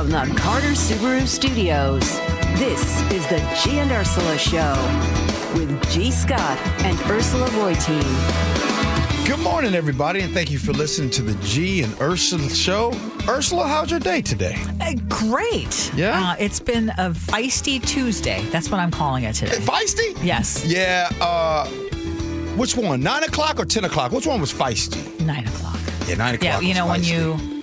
From the Carter Subaru Studios, this is the G and Ursula Show with G. Scott and Ursula Reutin. Good morning, everybody, and thank you for listening to the G and Ursula show. Ursula, how's your day today? Uh, great. Yeah? Uh, it's been a feisty Tuesday. That's what I'm calling it today. Feisty? Yes. Yeah, uh, which one? Nine o'clock or ten o'clock? Which one was feisty? Nine o'clock. Yeah, nine o'clock. Yeah, you was know, when you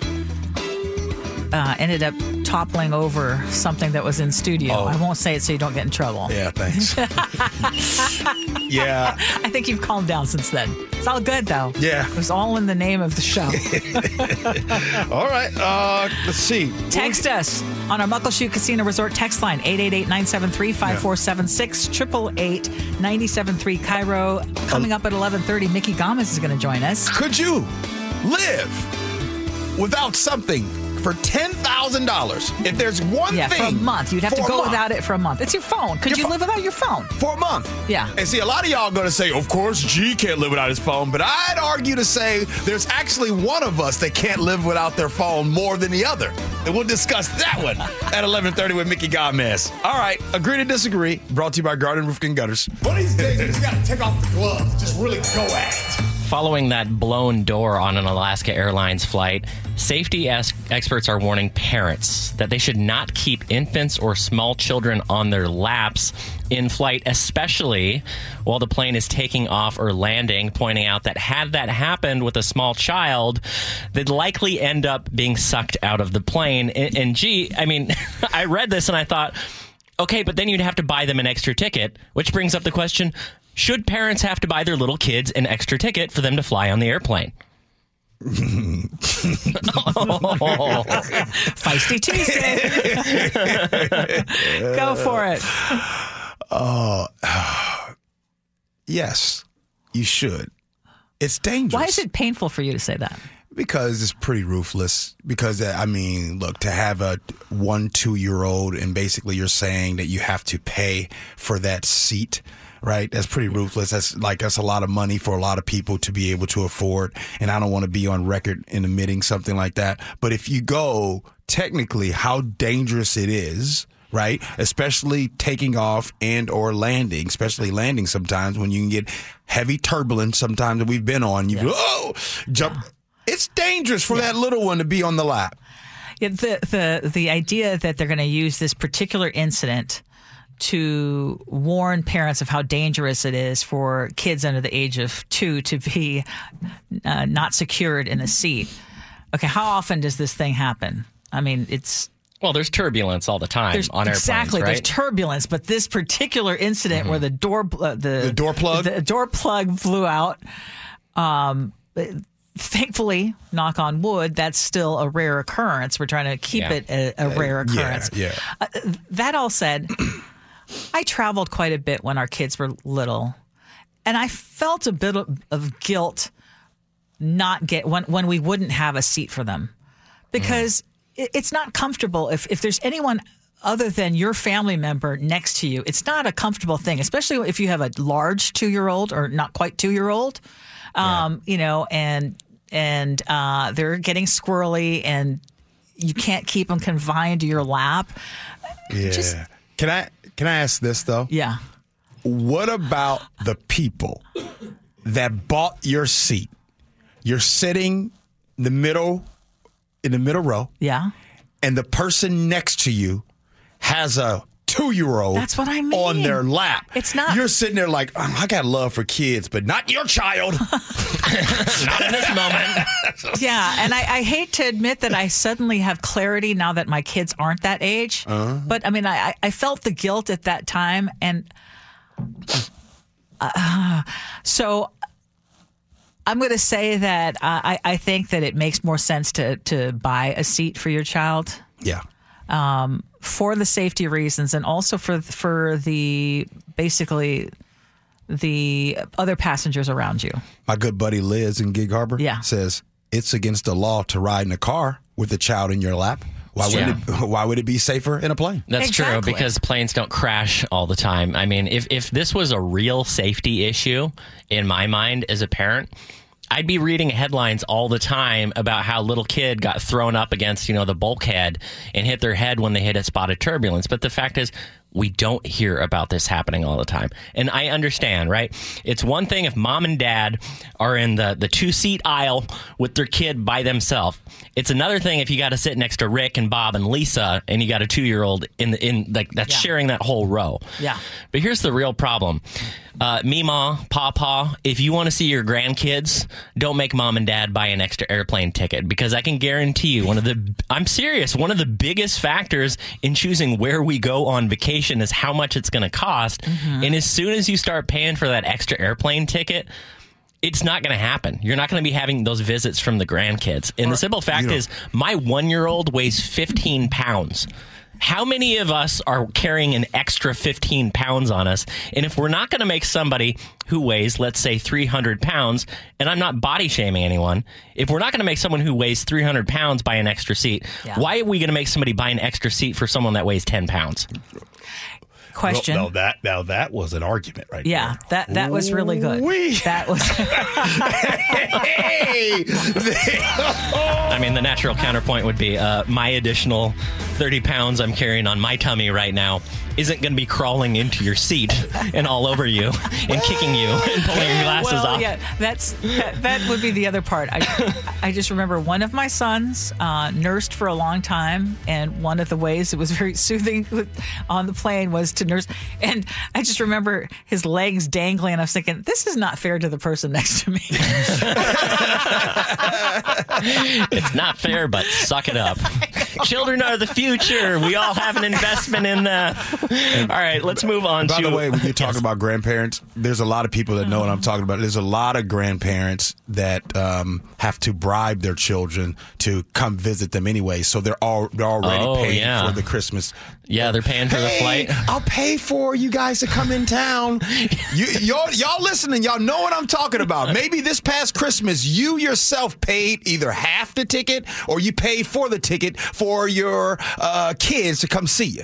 uh, ended up toppling over something that was in studio. Oh. I won't say it so you don't get in trouble. Yeah, thanks. yeah, I think you've calmed down since then. It's all good, though. Yeah. It was all in the name of the show. all right. Uh, let's see. Text us on our Muckleshoot Casino Resort text line 888-973-5476 888-973 KIRO. Coming up at 11:30 Micki Gamez is going to join us. Could you live without something for ten thousand dollars? If there's one Yeah, thing for a month. You'd have to go without it for a month. It's your phone. Could Your you pho- live without your phone? for a month. Yeah. And see, a lot of y'all going to say, of course, G can't live without his phone. But I'd argue to say there's actually one of us that can't live without their phone more than the other. And we'll discuss that one at 11:30 with Micki Gamez. All right, agree to disagree. Brought to you by Garden Roof and Gutters. One of these days, you just got to take off the gloves. Just really go at it. Following that blown door on an Alaska Airlines flight, safety experts are warning parents that they should not keep infants or small children on their laps in flight, especially while the plane is taking off or landing, pointing out that had that happened with a small child, they'd likely end up being sucked out of the plane. And, and gee, I mean, I read this and I thought, okay, but then you'd have to buy them an extra ticket, which brings up the question should parents have to buy their little kids an extra ticket for them to fly on the airplane? Feisty Tuesday. go for it. Oh, Yes, you should. It's dangerous. Why is it painful for you to say that? Because it's pretty ruthless. Because uh, I mean, look, to have a one, two year old, and basically you're saying that you have to pay for that seat, right? That's pretty ruthless. That's like that's a lot of money for a lot of people to be able to afford. And I don't want to be on record in admitting something like that. But if you go technically, how dangerous it is. Right, especially taking off and or landing, especially landing sometimes when you can get heavy turbulence. Sometimes that we've been on, you go, oh, jump. It's dangerous for that little one to be on the lap. Yeah, the the the idea that they're going to use this particular incident to warn parents of how dangerous it is for kids under the age of two to be uh, not secured in a seat. Okay, how often does this thing happen? I mean, it's Well, there's turbulence all the time there's on airplanes, exactly right? there's turbulence, but this particular incident where the door uh, the The door plug? the door plug flew out. Um, thankfully, knock on wood, that's still a rare occurrence. We're trying to keep Yeah. it a, a rare Yeah, occurrence. yeah. Uh, that all said, I traveled quite a bit when our kids were little, and I felt a bit of, of guilt not get when when we wouldn't have a seat for them because it, it's not comfortable if if there's anyone other than your family member next to you. It's not a comfortable thing, especially if you have a large two year old or not quite two year old. Um, You know, and and uh, they're getting squirrely and. You can't keep them confined to your lap. Yeah. Just- can I can I ask this though? Yeah. What about the people that bought your seat? You're sitting in the middle in the middle row, Yeah. and the person next to you has a two year old That's what I mean. on their lap. It's not- You're sitting there like, "Oh, I got love for kids, but not your child. Not in this moment. Yeah, and I, I hate to admit that I suddenly have clarity now that my kids aren't that age. But I mean, I, I- felt the guilt at that time, and uh, so I'm going to say that I, I think that it makes more sense to to buy a seat for your child yeah. For the safety reasons, and also for for the basically the other passengers around you. My good buddy Liz in Gig Harbor Yeah. says it's against the law to ride in a car with a child in your lap. Why Yeah. would it, why would it be safer in a plane? That's Exactly. true because planes don't crash all the time. I mean, if if this was a real safety issue in my mind as a parent, I'd be reading headlines all the time about how little kid got thrown up against, you know, the bulkhead and hit their head when they hit a spot of turbulence. But the fact is, we don't hear about this happening all the time. And I understand, right? It's one thing if mom and dad are in the, the two seat aisle with their kid by themselves. It's another thing if you got to sit next to Rick and Bob and Lisa and you got a two year old in the, in like that's Yeah. sharing that whole row. Yeah. But here's the real problem. Uh, Mima, Papa, if you want to see your grandkids, don't make mom and dad buy an extra airplane ticket because I can guarantee you one of the, I'm serious, one of the biggest factors in choosing where we go on vacation is how much it's going to cost. And as soon as you start paying for that extra airplane ticket, it's not going to happen. You're not going to be having those visits from the grandkids. And the simple fact you know- is, my one year old weighs 15 pounds. How many of us are carrying an extra 15 pounds on us? And if we're not going to make somebody who weighs, let's say, 300 pounds, and I'm not body shaming anyone, if we're not going to make someone who weighs 300 pounds buy an extra seat, Yeah. why are we going to make somebody buy an extra seat for someone that weighs 10 pounds? Question. Now that now that was an argument, right? yeah, that that was really good. Ooh-wee. That was Hey, I mean, the natural counterpoint would be uh, my additional 30 pounds I'm carrying on my tummy right now isn't going to be crawling into your seat and all over you and kicking you and pulling your glasses well, off. yeah, that's that, that would be the other part. I I just remember one of my sons uh, nursed for a long time, and one of the ways it was very soothing with, on the plane was to nurse. And I just remember his legs dangling, and I was thinking, this is not fair to the person next to me. It's not fair, but suck it up. Children are the future. We all have an investment in the. All right, let's move on By to. the way, when you're talking about grandparents, there's a lot of people that know what I'm talking about. There's a lot of grandparents that um, have to bribe their children to come visit them anyway, so they're all they're already Oh, paying yeah. for the Christmas. Yeah, they're paying for the flight. I'll pay for you guys to come in town. You, y'all, y'all listening, y'all know what I'm talking about. Maybe this past Christmas, you yourself paid either half the ticket or you paid for the ticket for your uh, kids to come see you.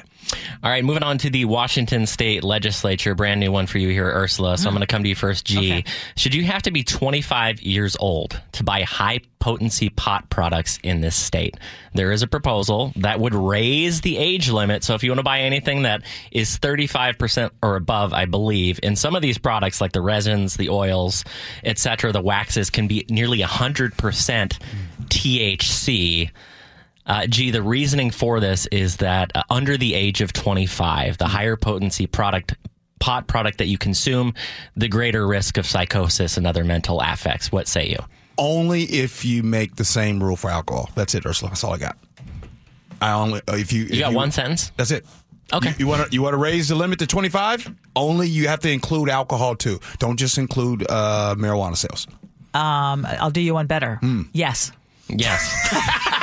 All right, moving on to the Washington State Legislature. Brand new one for you here, Ursula. So I'm going to come to you first, G. Okay. Should you have to be 25 years old to buy high potency pot products in this state? There is a proposal that would raise the age limit. So if you want to buy anything that is 35% or above, I believe, and some of these products like the resins, the oils, etc., the waxes can be nearly 100% THC. Uh, gee, the reasoning for this is that uh, under the age of 25, the higher potency product pot product that you consume, the greater risk of psychosis and other mental affects. What say you? Only if you make the same rule for alcohol. That's it, Ursula. That's all I got. I only uh, if you You got one sentence. That's it. Okay. You, want to you want to raise the limit to 25? Only you have to include alcohol too. Don't just include uh, marijuana sales. Um, I'll do you one better. Hmm. Yes. Yes.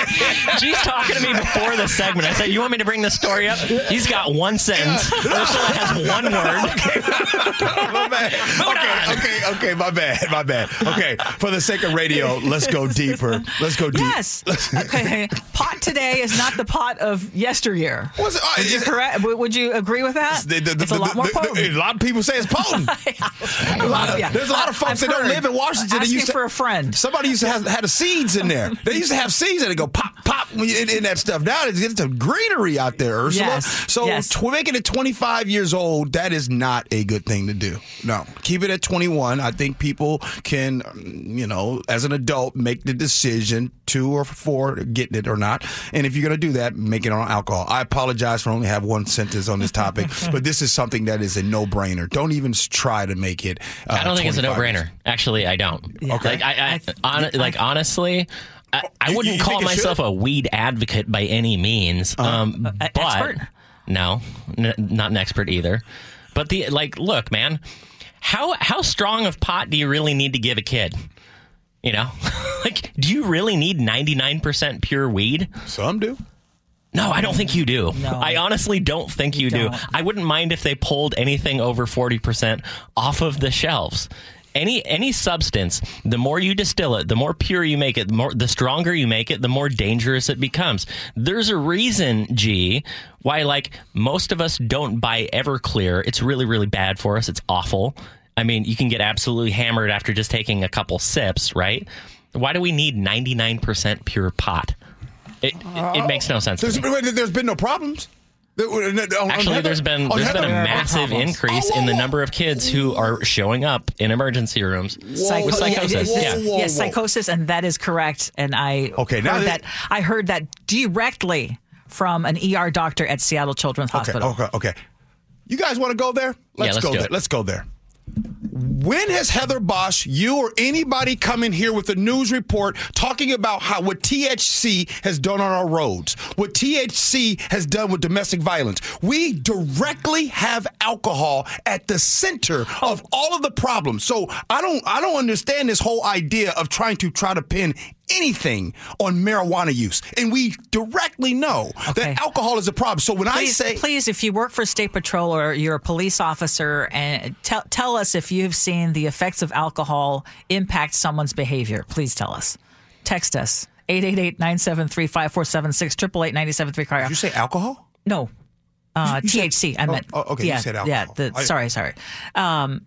G's talking to me before the segment. I said, "You want me to bring this story up?" He's got one sentence. Ursula has one word. my bad. Okay, okay, okay. My bad. My bad. Okay, for the sake of radio, let's go deeper. Let's go deep. Yes. okay. Pot today is not the pot of yesteryear. What's it- oh, Would you is it- correct? Would would you agree with that? The- the- it's a the- lot more the- the- potent. A lot of people say it's potent. A lot of- Yeah. There's a lot of folks I've that don't live in Washington. that Asking used to, for a friend. Somebody used to have had the seeds in there. They used to have seeds and they go pop, pop when you- in, in that stuff. Now it's, it's a greenery out there, Ursula. Yes, So yes. tw- making it 25 years old, that is not a good thing to do. No, keep it at 21. I think people can, um, you know, as an adult, make the decision two or four getting it or not. And if you're going to do that, make it on alcohol. I apologize for only have one sentence on this topic, but this is something that is a no brainer. Don't even try to make it. Uh, I don't think it's a no-brainer. Actually, I don't. Okay. Like I, I, hon- like honestly, I, I wouldn't you call myself should? a weed advocate by any means. Um, Uh, but expert? no, n- not an expert either. But the like, look, man, how how strong of pot do you really need to give a kid? You know, like, do you really need ninety nine percent pure weed? Some do. No, I don't think you do. No. I honestly don't think you, do. don't. I wouldn't mind if they pulled anything over 40% off of the shelves. Any any substance, the more you distill it, the more pure you make it, the more the stronger you make it, the more dangerous it becomes. There's a reason, G, why like most of us don't buy Everclear. It's really really bad for us. It's awful. I mean, you can get absolutely hammered after just taking a couple sips, right? Why do we need 99% pure pot? It, it, it makes no sense. There's, there's been no problems. There- on- on Actually, there's been there's been a massive increase Oh, in the number of kids who are showing up in emergency rooms Psycho- with psychosis. yeah, Yeah. yes, psychosis, and that is correct. And I Okay, now heard that- that I heard that directly from an ER doctor at Seattle Children's Okay, Hospital. okay, okay. You guys want to go there? Let's, let's go do there. it. Let's go there. When has Heather Bosch, you or anybody come in here with a news report talking about how what THC has done on our roads, what THC has done with domestic violence? We directly have alcohol at the center of oh. all of the problems. So I don't I don't understand this whole idea of trying to try to pin anything on marijuana use. And we directly know Okay. that alcohol is a problem. So when Please, I say please, if you work for State Patrol or you're a police officer, and tell tell us if you've seen the effects of alcohol impact someone's behavior. Please tell us. Text us 888-973-5476 888 Did you say alcohol? No. Uh, You said- THC. I oh, meant. oh, okay, you Yeah, said Yeah. alcohol. The, I- sorry, sorry. Um,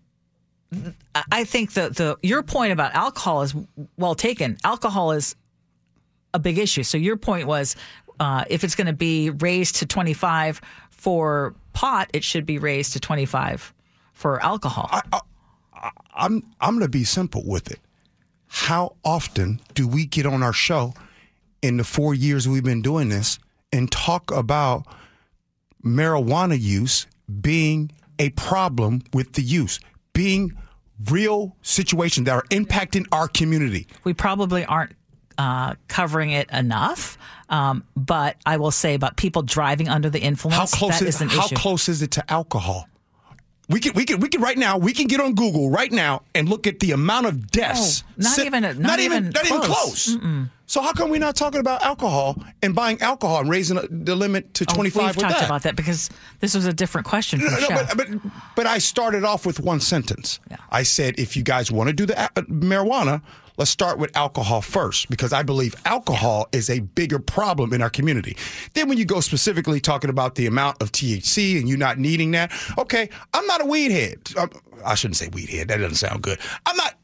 I- I think the the your point about alcohol is well taken. Alcohol is a big issue. So your point was, uh, if it's going to be raised to twenty five for pot, it should be raised to twenty five for alcohol. I'm I'm going to be simple with it. How often do we get on our show in the 4 years we've been doing this and talk about marijuana use being a problem with the use, being real situations that are impacting our community? we probably aren't uh, covering it enough. Um, but I will say about people driving under the influence. How close that is is an how issue. close is it to alcohol? We can we can we can right now we can get on Google right now and look at the amount of deaths. No, not even a- not even not even close. close. So how come we're not talking about alcohol and buying alcohol and raising the limit to Oh, twenty five We've with talked that? about that because this was a different question No, no, but, but but I started off with one sentence. I said, if you guys want to do the marijuana, let's start with alcohol first because I believe alcohol is a bigger problem in our community. Then when you go specifically talking about the amount of THC and you not needing that, okay, I'm not a weed head. I shouldn't say weed head. That doesn't sound good. I'm not.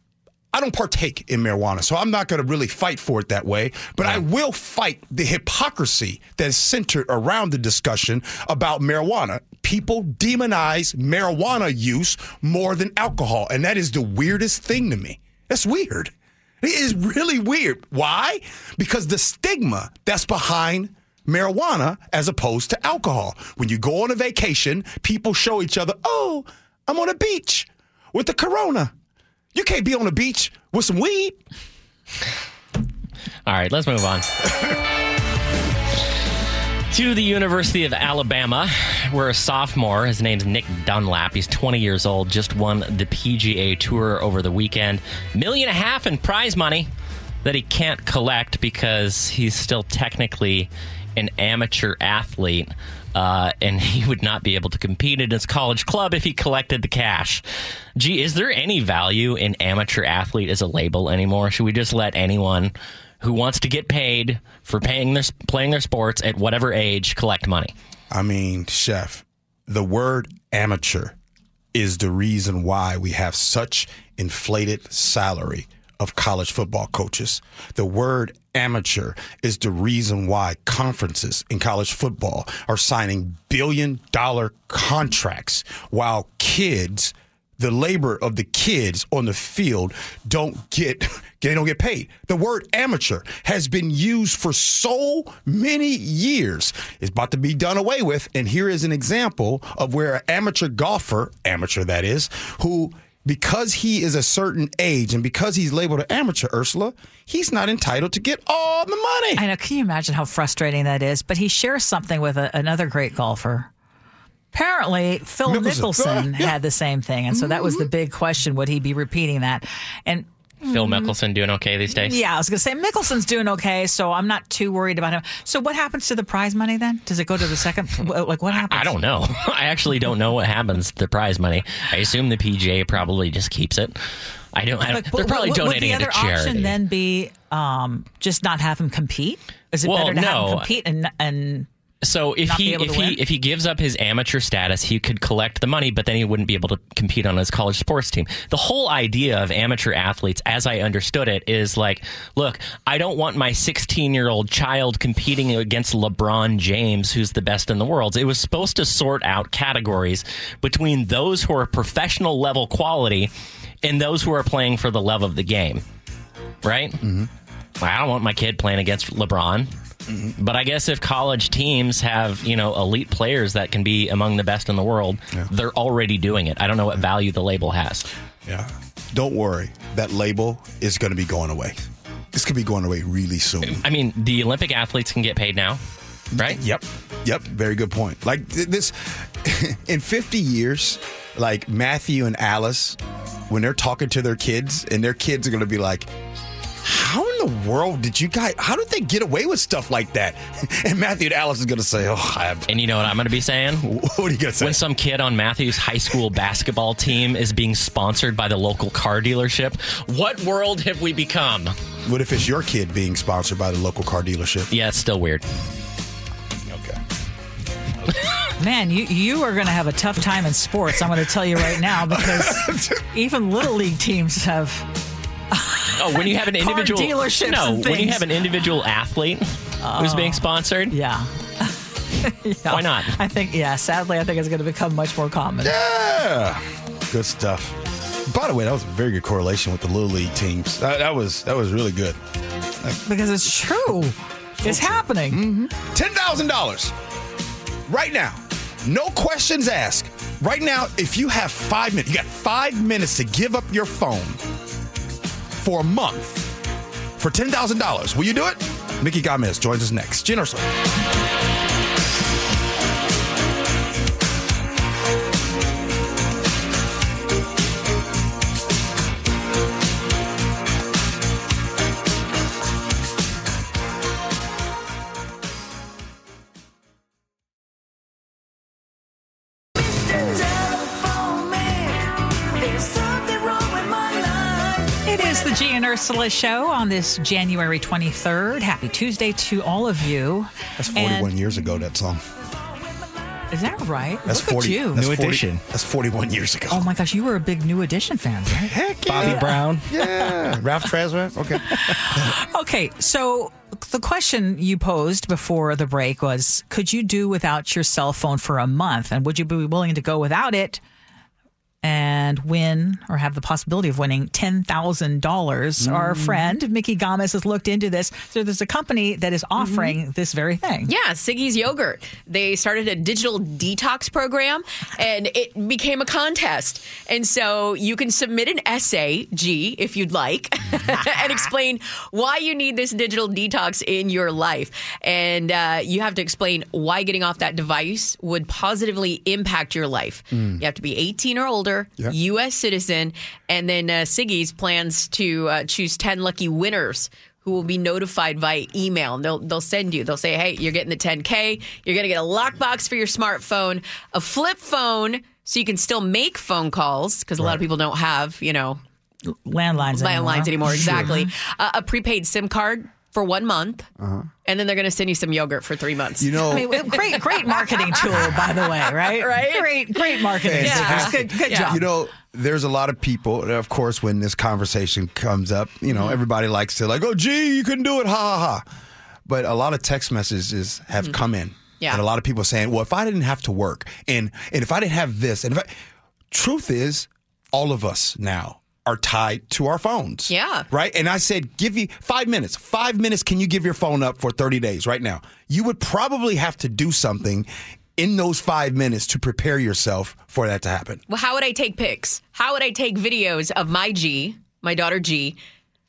I don't partake in marijuana, so I'm not going to really fight for it that way. But I will fight the hypocrisy that is centered around the discussion about marijuana. People demonize marijuana use more than alcohol, and that is the weirdest thing to me. That's weird. It is really weird. Why? Because the stigma that's behind marijuana as opposed to alcohol. When you go on a vacation, people show each other, oh, I'm on a beach with the corona. You can't be on a beach with some weed. All right, let's move on. to the University of Alabama, where a sophomore, his name's Nick Dunlap, he's 20 years old, just won the PGA Tour over the weekend. Million and a half in prize money that he can't collect because he's still technically an amateur athlete. Uh, and he would not be able to compete in his college club if he collected the cash. Gee, is there any value in amateur athlete as a label anymore? Should we just let anyone who wants to get paid for paying their playing their sports at whatever age collect money? I mean, chef, the word amateur is the reason why we have such inflated salary of college football coaches. The word amateur is the reason why conferences in college football are signing billion dollar contracts while kids the labor of the kids on the field don't get they don't get paid. The word amateur has been used for so many years. It's about to be done away with. And here is an example of where an amateur golfer, amateur that is, who because he is a certain age and because he's labeled an amateur, Ursula, he's not entitled to get all the money. I know. Can you imagine how frustrating that is? But he shares something with a, another great golfer. Apparently, Phil Mickelson. Mickelson, yeah. had the same thing, and so that was the big question: Would he be repeating that? And Phil Mickelson doing okay these days? yeah, I was going to say Mickelson's doing okay, so I'm not too worried about him. So, what happens to the prize money then? Does it go to the second? Like, what happens? I don't know. I actually don't know what happens to the prize money. I assume the PGA probably just keeps it. I don't. I don't Like, they're probably would, donating would it to charity. option then be um, just not have him compete? Is it Well, better to have no. him compete and and So if he if he win? if he gives up his amateur status, he could collect the money, but then he wouldn't be able to compete on his college sports team. The whole idea of amateur athletes, as I understood it, is like, look, I don't want my 16 year old child competing against LeBron James, who's the best in the world. It was supposed to sort out categories between those who are professional level quality and those who are playing for the love of the game, right? Mm-hmm. I don't want my kid playing against LeBron. Mm-hmm. But I guess if college teams have, you know, elite players that can be among the best in the world, they're already doing it. I don't know what value the label has. Yeah. Don't worry. That label is going to be going away. This could be going away really soon. I mean, the Olympic athletes can get paid now, right? Yep. Yep. Very good point. Like this, in 50 years, like Matthew and Alice, when they're talking to their kids, and their kids are going to be like, how in the world did you guys, how did they get away with stuff like that? And Matthew and Alice is going to say, oh, I have, And you know what I'm going to be saying? what are you going to say? When some kid on Matthew's high school basketball team is being sponsored by the local car dealership, what world have we become? what if it's your kid being sponsored by the local car dealership? Yeah, it's still weird. Okay. Man, you you are going to have a tough time in sports. I'm going to tell you right now because even little league teams have. Oh, when you have an Car individual dealerships no, and when you have an individual athlete who's being sponsored, oh, Yeah. Yeah. Why not? I think yeah. Sadly, I think it's going to become much more common. Yeah. Good stuff. By the way, that was a very good correlation with the little league teams. That, that was that was really good. Because it's true. It's happening. Mm-hmm. Ten thousand dollars right now. No questions asked. Right now, if you have five minutes, you got five minutes to give up your phone for a month for ten thousand dollars. Will you do it? Micki Gamez joins us next. Jen Ursula. Ursula show on this January 23rd. Happy Tuesday to all of you. That's And- forty-one years ago. That song. Is that right? That's Look forty. at you. That's New 40 edition. That's forty-one years ago. Oh my gosh, you were a big New Edition fan, right? Heck yeah. Bobby Brown. Yeah. Ralph Tresvant. Okay. Okay, so the question you posed before the break was could you do without your cell phone for a month? And would you be willing to go without it and win or have the possibility of winning $10,000? Mm. Our friend Micki Gamez has looked into this. So there's a company that is offering this very thing. Mm-hmm. Yeah, Siggi's Yogurt. They started a digital detox program and it became a contest. And so you can submit an essay, G, if you'd like, and explain why you need this digital detox in your life. And uh, you have to explain why getting off that device would positively impact your life. You have to be 18 or older, Yeah. U.S. citizen, and then uh, Siggi's plans to uh, choose 10 lucky winners who will be notified via email. And they'll they'll send you. They'll say, "Hey, you're getting the 10k. You're going to get a lockbox for your smartphone, a flip phone, so you can still make phone calls because a lot of people don't have you know Landlines anymore. landlines anymore. Exactly. Uh, a prepaid SIM card for one month, and then they're going to send you some yogurt for three months. You know, I mean, great, great marketing tool, by the way, right? Right? Great, great marketing. Fantastic. Good, good Yeah. job. You know, there's a lot of people, and of course, when this conversation comes up, you know, mm-hmm. everybody likes to like, oh, gee, you couldn't do it, ha ha ha. But a lot of text messages have mm-hmm. come in. Yeah. And a lot of people saying, well, if I didn't have to work and, and if I didn't have this, and if I, truth is, all of us now are tied to our phones. Yeah. Right. And I said, give you five minutes. Five minutes. Can you give your phone up for 30 days right now? You would probably have to do something in those five minutes to prepare yourself for that to happen. well, how would I take pics? How would I take videos of my G, my daughter G,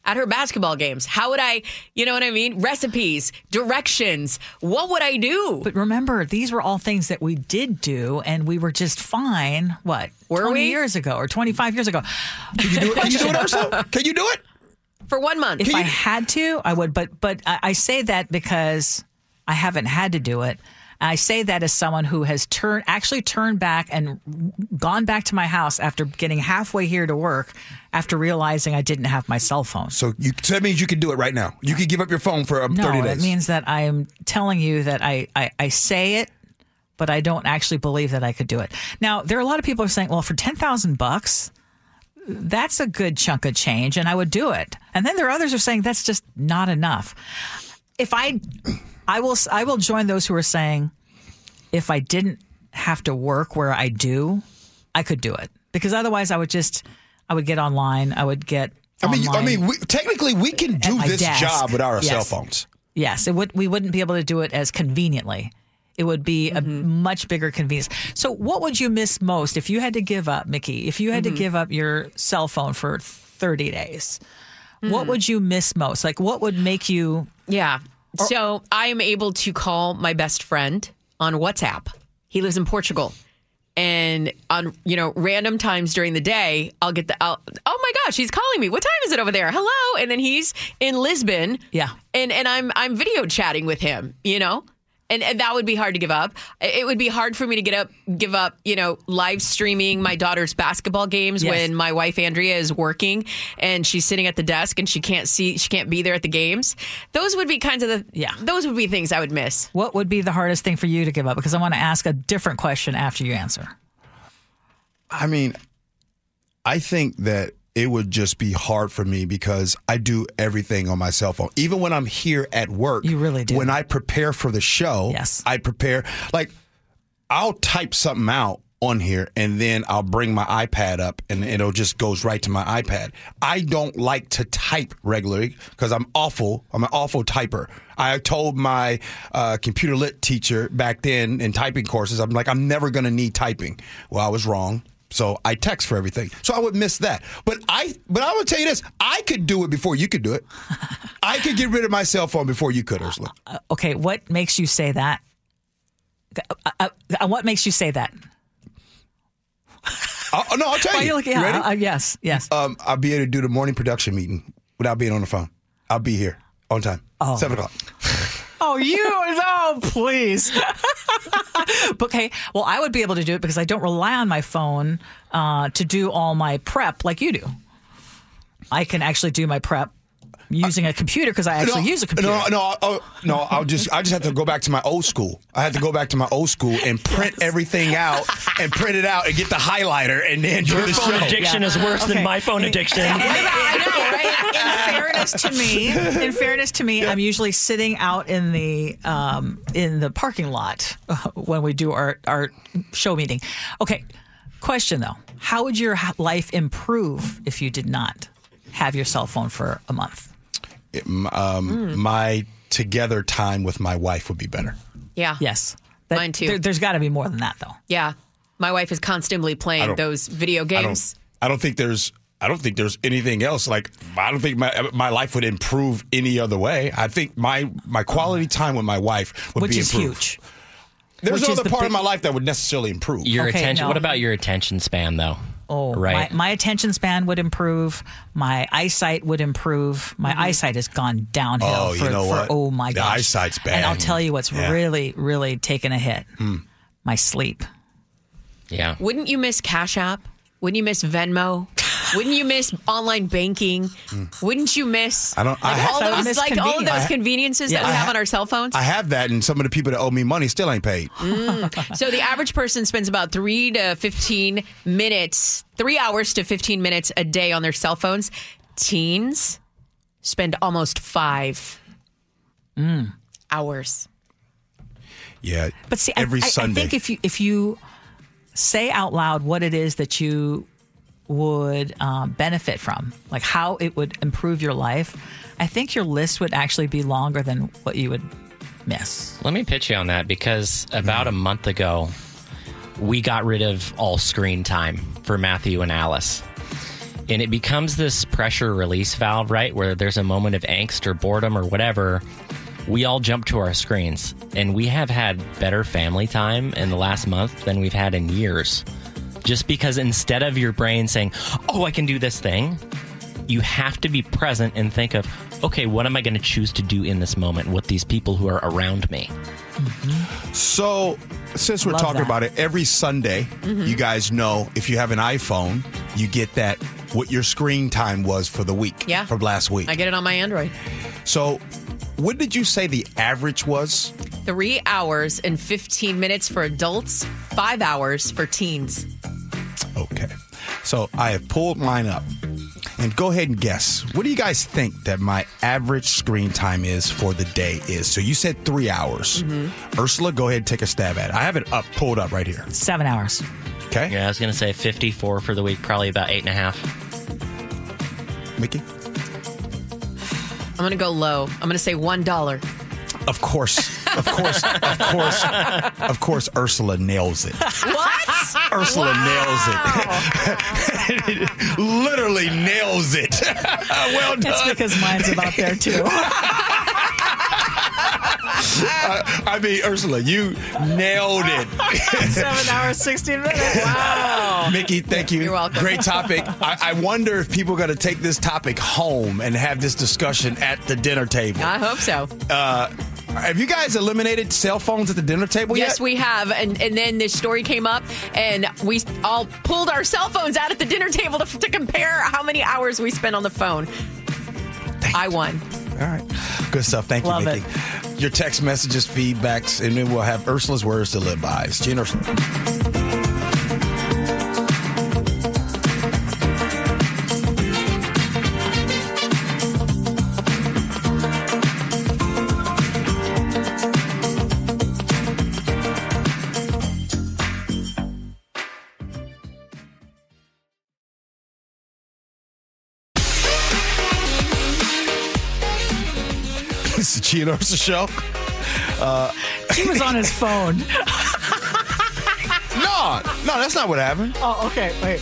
at her basketball games? How would I, you know what I mean? Recipes, directions. What would I do? But remember, these were all things that we did do, and we were just fine. What? Were 20 we? years ago or 25 years ago. Can you do it? Can you do it, Ursula? Can you do it? for one month. If I had to, I would. But but I I say that because I haven't had to do it. I say that as someone who has turned actually turned back and gone back to my house after getting halfway here to work after realizing I didn't have my cell phone. So you so that means you can do it right now. You can give up your phone for um, No, 30 it days. means that I am telling you that I, I, I say it, but I don't actually believe that I could do it. Now, there are a lot of people who are saying, well, for 10,000 bucks, that's a good chunk of change and I would do it. And then there are others who are saying that's just not enough. If I, I will, I will join those who are saying, if I didn't have to work where I do, I could do it because otherwise I would just, I would get online. I would get, I mean, I mean, we, technically, we can do my this desk. job without our Yes. cell phones. Yes, it would. We wouldn't be able to do it as conveniently. It would be a mm-hmm. much bigger convenience. So, what would you miss most if you had to give up, Micki? If you had to mm-hmm. give up your cell phone for thirty days, what mm. would you miss most? Like, what would make you? Yeah. So I am able to call my best friend on WhatsApp. He lives in Portugal. And on you know random times during the day, I'll get the I'll, oh my gosh, he's calling me. What time is it over there? Hello, and then he's in Lisbon. Yeah. and and I'm I'm video chatting with him. You know, and and that would be hard to give up. It would be hard for me to get up give up. You know, live streaming my daughter's basketball games Yes. when my wife Andrea is working and she's sitting at the desk and she can't see she can't be there at the games. Those would be kinds of the Yeah. Those would be things I would miss. What would be the hardest thing for you to give up? Because I want to ask a different question after you answer. I mean, I think that it would just be hard for me because I do everything on my cell phone. Even when I'm here at work, You really do. When I prepare for the show, Yes. I prepare like I'll type something out on here and then I'll bring my iPad up and it'll just goes right to my iPad. I don't like to type regularly because I'm awful. I'm an awful typer. I told my uh, computer lit teacher back then in typing courses, I'm like, I'm never going to need typing. Well, I was wrong. So I text for everything. So I would miss that. But I but I would tell you this, I could do it before you could do it. I could get rid of my cell phone before you could, Ursula. Okay, what makes you say that? Uh, uh, uh, what makes you say that? Oh, no, I'll tell you. are you looking? You ready? Uh, uh, yes, yes. um, I'll be able to do the morning production meeting without being on the phone. I'll be here on time. Seven o'clock. Oh, you? Oh, please. okay. Well, I would be able to do it because I don't rely on my phone uh, to do all my prep like you do. I can actually do my prep using a computer because I actually use a computer. No, no, oh, no. I'll just, I just have to go back to my old school. I have to go back to my old school and print everything out and print it out and get the highlighter and then Your the phone show. addiction Yeah. is worse Okay. than my phone addiction. I know, right? In fairness to me, in fairness to me, I'm usually sitting out in the um, in the parking lot uh, when we do our our show meeting. Okay, question though: How would your life improve if you did not have your cell phone for a month? Um, My together time with my wife would be better. Yeah. Yes, That- Mine too. there- there's got to be more than that though. Yeah. My wife is constantly playing those video I don't. games. I don't think there's. I don't think there's anything else. Like I don't think my my life would improve any other way. I think my my quality time with my wife would Which be is improved. huge. There's which no is other the part big- of my life that would necessarily improve. Your Okay, attention. no. What about your attention span, though? Oh, right. My, my attention span would improve. My eyesight would improve. My mm-hmm. eyesight has gone downhill. Oh, you for, know for- what? Oh my The gosh, eyesight's bad. And I'll tell you what's Yeah. Really, really taken a hit. Hmm. My sleep. yeah. Wouldn't you miss Cash App? Wouldn't you miss Venmo? Wouldn't you miss online banking? Wouldn't you miss. I don't- I have- all those miss like all of convenience. those I- conveniences Yeah. that we I have on our cell phones? I have that, and some of the people that owe me money still ain't paid. Mm. So the average person spends about three to 15 minutes, three hours to 15 minutes a day on their cell phones. Teens spend almost five mm. hours. Yeah, But see, every I, I, think if you if you say out loud what it is that you would um, benefit from, like how it would improve your life, I think your list would actually be longer than what you would miss. Let me pitch you on that because about a month ago, we got rid of all screen time for Matthew and Alice. And it becomes this pressure release valve, right? Where there's a moment of angst or boredom or whatever. We all jump to our screens. And we have had better family time in the last month than we've had in years. Just because instead of your brain saying, oh, I can do this thing, you have to be present and think of, okay, what am I going to choose to do in this moment with these people who are around me? So, since we're Love talking that. about it, every Sunday, mm-hmm. you guys know if you have an iPhone, you get that what your screen time was for the week. Yeah. From last week. I get it on my Android. so, what did you say the average was? Three hours and 15 minutes for adults, five hours for teens. Okay. So, I have pulled mine up. And go ahead and guess. What do you guys think that my average screen time is for the day is? So you said three hours. Mm-hmm. Ursula, go ahead and take a stab at it. I have it up, pulled up right here. Seven hours. Okay. Yeah, I was going to say 54 for the week, probably about eight and a half. Micki? I'm going to go low. I'm going to say $1. Of course, of course, of course, of course, Ursula nails it. What? Ursula nails it. Literally nails it. well done. That's done. because mine's about there too. I mean, Ursula, you nailed it. Seven hours, 16 minutes. Wow. Micki, thank you. You're welcome. Great topic. I, I wonder if people are going to take this topic home and have this discussion at the dinner table. I hope so. Uh, have you guys eliminated cell phones at the dinner table Yes, yet? Yes, we have. And, and then this story came up, and we all pulled our cell phones out at the dinner table to, to compare how many hours we spent on the phone. I won. All right. Good stuff. Thank you, Love Micki. Your text messages, feedbacks, and then we'll have Ursula's words to live by. It's Gene Ursula. It's the Gene Ursula show. He was on his phone. No, no, that's not what happened. Oh, okay. Wait.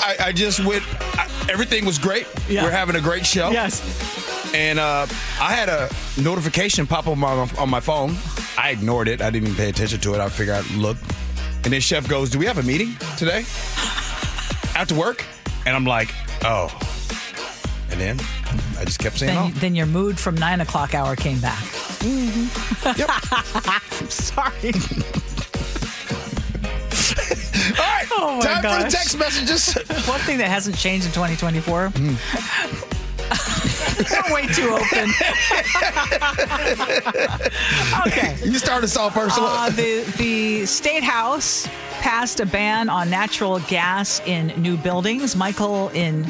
I, I just went. I, everything was great. Yeah. We're having a great show. Yes. And uh, I had a notification pop up on my, on my phone. I ignored it. I didn't even pay attention to it. I figured I'd look. And then Chef goes, Do we have a meeting today? After work? And I'm like, Oh. And then I just kept saying, Then, Oh. then your mood from nine o'clock hour came back. Yep. I'm sorry. All right. Oh, my Time for the text messages. One thing that hasn't changed in 2024. Hmm. We're way too open. okay. you start us off, Ursula. Uh, the the state house passed a ban on natural gas in new buildings. Michael, in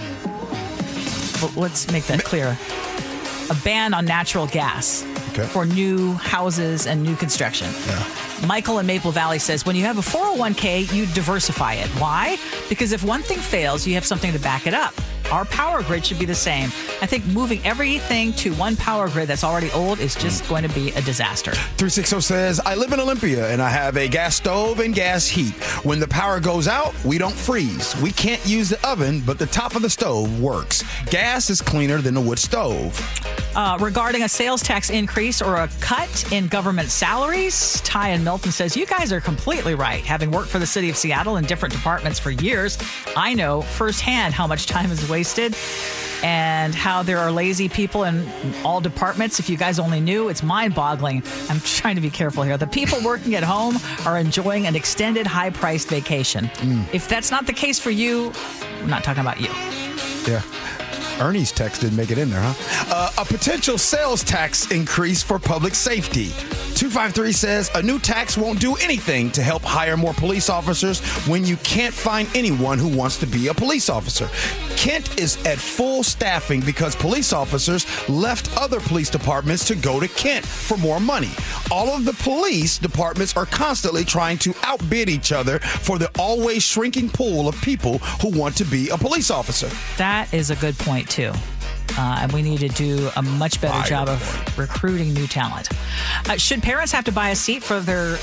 well, let's make that clear. A ban on natural gas Okay. for new houses and new construction. Michael in Maple Valley says when you have a 401k, you diversify it. Why? Because if one thing fails, you have something to back it up. Our power grid should be the same. I think moving everything to one power grid that's already old is just going to be a disaster. 360 says, I live in Olympia and I have a gas stove and gas heat. When the power goes out, we don't freeze. We can't use the oven, but the top of the stove works. Gas is cleaner than a wood stove. Uh, regarding a sales tax increase or a cut in government salaries, Ty and Milton says, You guys are completely right. Having worked for the city of Seattle in different departments for years, I know firsthand how much time is wasted and how there are lazy people in all departments. If you guys only knew, it's mind boggling. I'm trying to be careful here. The people working at home are enjoying an extended high priced vacation. Mm. If that's not the case for you, I'm not talking about you. Yeah. Ernie's text didn't make it in there, huh? Uh, a potential sales tax increase for public safety. 253 says a new tax won't do anything to help hire more police officers when you can't find anyone who wants to be a police officer. Kent is at full staffing because police officers left other police departments to go to Kent for more money. All of the police departments are constantly trying to outbid each other for the always shrinking pool of people who want to be a police officer. That is a good point, too. Uh, and we need to do a much better Fire job of recruiting new talent. Uh, should parents have to buy a seat for their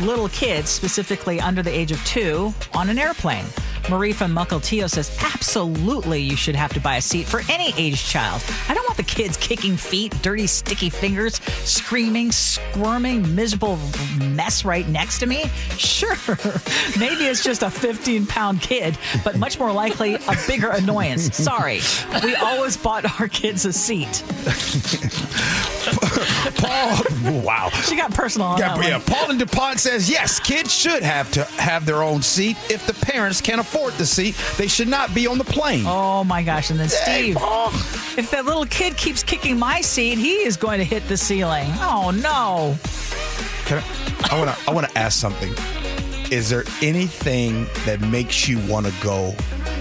little kids, specifically under the age of two, on an airplane? Marie from Mukilteo says, absolutely you should have to buy a seat for any age child. I don't want the kids kicking feet, dirty, sticky fingers, screaming, squirming, miserable mess right next to me. Sure, maybe it's just a 15 pound kid, but much more likely a bigger annoyance. Sorry, we always bought our kids a seat. Paul, wow. She got personal on Yeah, yeah. Paul and DuPont says yes, kids should have to have their own seat. If the parents can't afford the seat, they should not be on the plane. Oh my gosh. And then Hey, Steve, Paul. if that little kid keeps kicking my seat, he is going to hit the ceiling. Oh no. Can I, I want to I want to ask something. Is there anything that makes you want to go?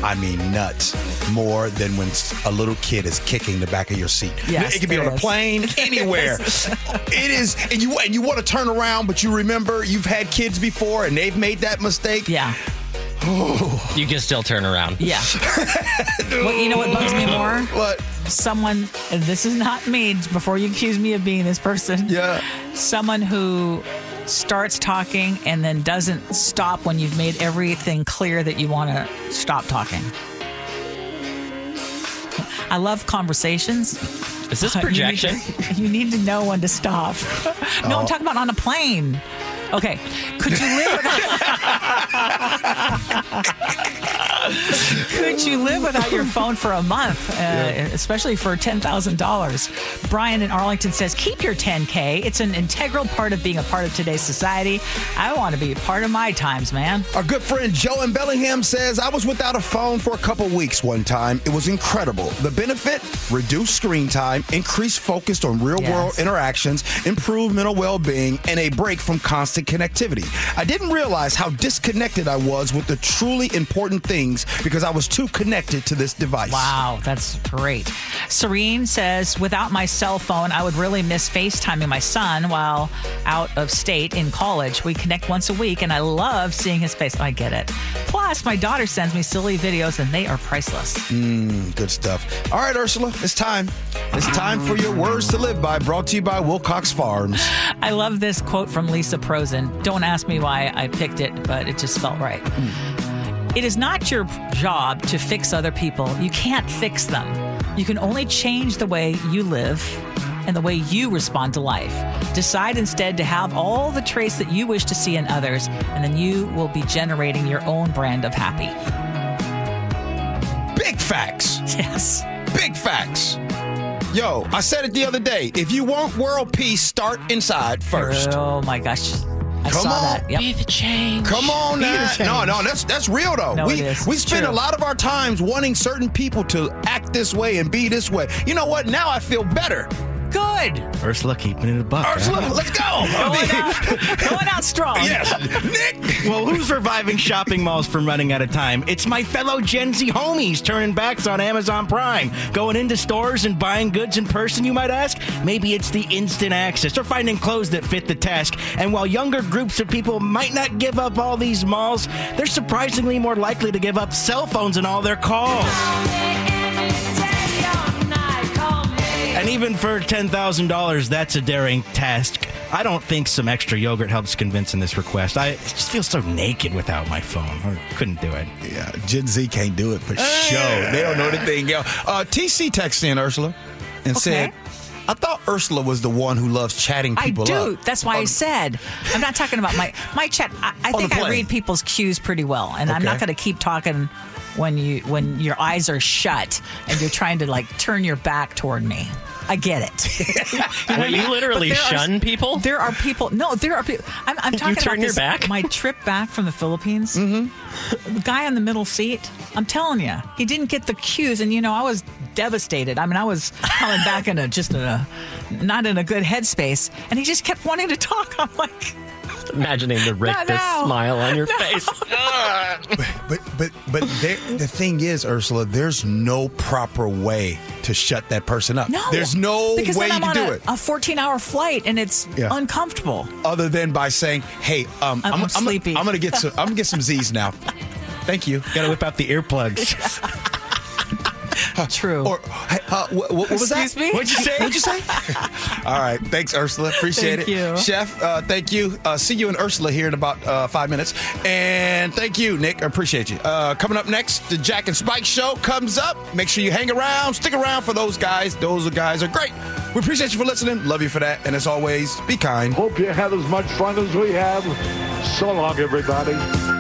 I mean, nuts more than when a little kid is kicking the back of your seat. Yes, it could be on a is. plane, anywhere. it is, and you and you want to turn around, but you remember you've had kids before and they've made that mistake. Yeah. Oh. You can still turn around. Yeah. well, you know what bugs me more? What? Someone, and this is not me, before you accuse me of being this person. Yeah. Someone who starts talking and then doesn't stop when you've made everything clear that you want to stop talking. I love conversations. Is this You need to- projection? You need, to know when to stop. No, I'm oh. talking about on a plane. Okay. Could you live Could you live without your phone for a month, uh, especially for $10,000? Brian in Arlington says, keep your 10K. It's an integral part of being a part of today's society. I want to be a part of my times, man. Our good friend Joe in Bellingham says, I was without a phone for a couple weeks one time. It was incredible. The benefit reduced screen time, increased focus on real world interactions, improved mental well being, and a break from constant connectivity. I didn't realize how disconnected I was with the truly important things because I was too connected to this device. Wow, that's great. Serene says, without my cell phone, I would really miss FaceTiming my son while out of state in college. We connect once a week, and I love seeing his face. I get it. Plus, my daughter sends me silly videos, and they are priceless. Mm, good stuff. All right, Ursula, it's time. It's time for your words to live by, brought to you by Wilcox Farms. I love this quote from Lisa Prosen. Don't ask me why I picked it, but it just felt right. Mm. It is not your job to fix other people. You can't fix them. You can only change the way you live and the way you respond to life. Decide instead to have all the traits that you wish to see in others, and then you will be generating your own brand of happy. Big facts. Yes. Big facts. Yo, I said it the other day. If you want world peace, start inside first. Oh my gosh. I Come saw on. that. Yep. Be the change. Come on Be the now. change. No, no, that's that's real though. No, we it is. we It's spend true. a lot of our times wanting certain people to act this way and be this way. You know what? Now I feel better. Good. Ursula keeping it a buck. huh? Ursula, let's go. Going out, going out strong. yes, Nick. Well, who's reviving shopping malls from running out of time? It's my fellow Gen Z homies turning backs on Amazon Prime. Going into stores and buying goods in person, you might ask? Maybe it's the instant access or finding clothes that fit the task. And while younger groups of people might not give up all these malls, they're surprisingly more likely to give up cell phones and all their calls. And even for $10,000, that's a daring task. I don't think some extra yogurt helps convincing this request. I just feel so naked without my phone. I couldn't do it. Yeah, Gen Z can't do it for sure. They don't know anything else. Uh, TC texted in Ursula and said, "I thought Ursula was the one who loves chatting I people do. up." That's why I said I'm not talking about my my chat. I, I think I read people's cues pretty well, and I'm not going to keep talking when you when your eyes are shut and you're trying to like turn your back toward me. I get it. You know what I Wait, you literally But there are- shun people? There are people. No, there are people. I'm, I'm talking turn about your this, back? My trip back from the Philippines. Mm-hmm. The guy on the middle seat. I'm telling you, he didn't get the cues, and you know, I was devastated. I mean, I was coming back in a just in a not in a good headspace, and he just kept wanting to talk. I'm like, Imagining the rictus now. smile on your face. But but but there, the thing is, Ursula, there's no proper way to shut that person up. no, there's no because way then you I'm can on do a, it A 14 hour flight, and it's Yeah. uncomfortable. other than by saying, "Hey, um, I'm I'm, sleepy. I'm, gonna get some. I'm gonna get some Z's now. Thank you." Gotta whip out the earplugs. True. Or uh, what, what was that? Excuse me? What'd you say? What'd you say? All right. Thanks, Ursula. Appreciate Thank it. you. Chef, uh, thank you. Uh, see you and Ursula here in about uh, five minutes. And thank you, Nick. I appreciate you. Uh, coming up next, the Jack and Spike show comes up. Make sure you hang around, stick around for those guys. Those guys are great. We appreciate you for listening. Love you for that. And as always, be kind. Hope you had as much fun as we have. So long, everybody.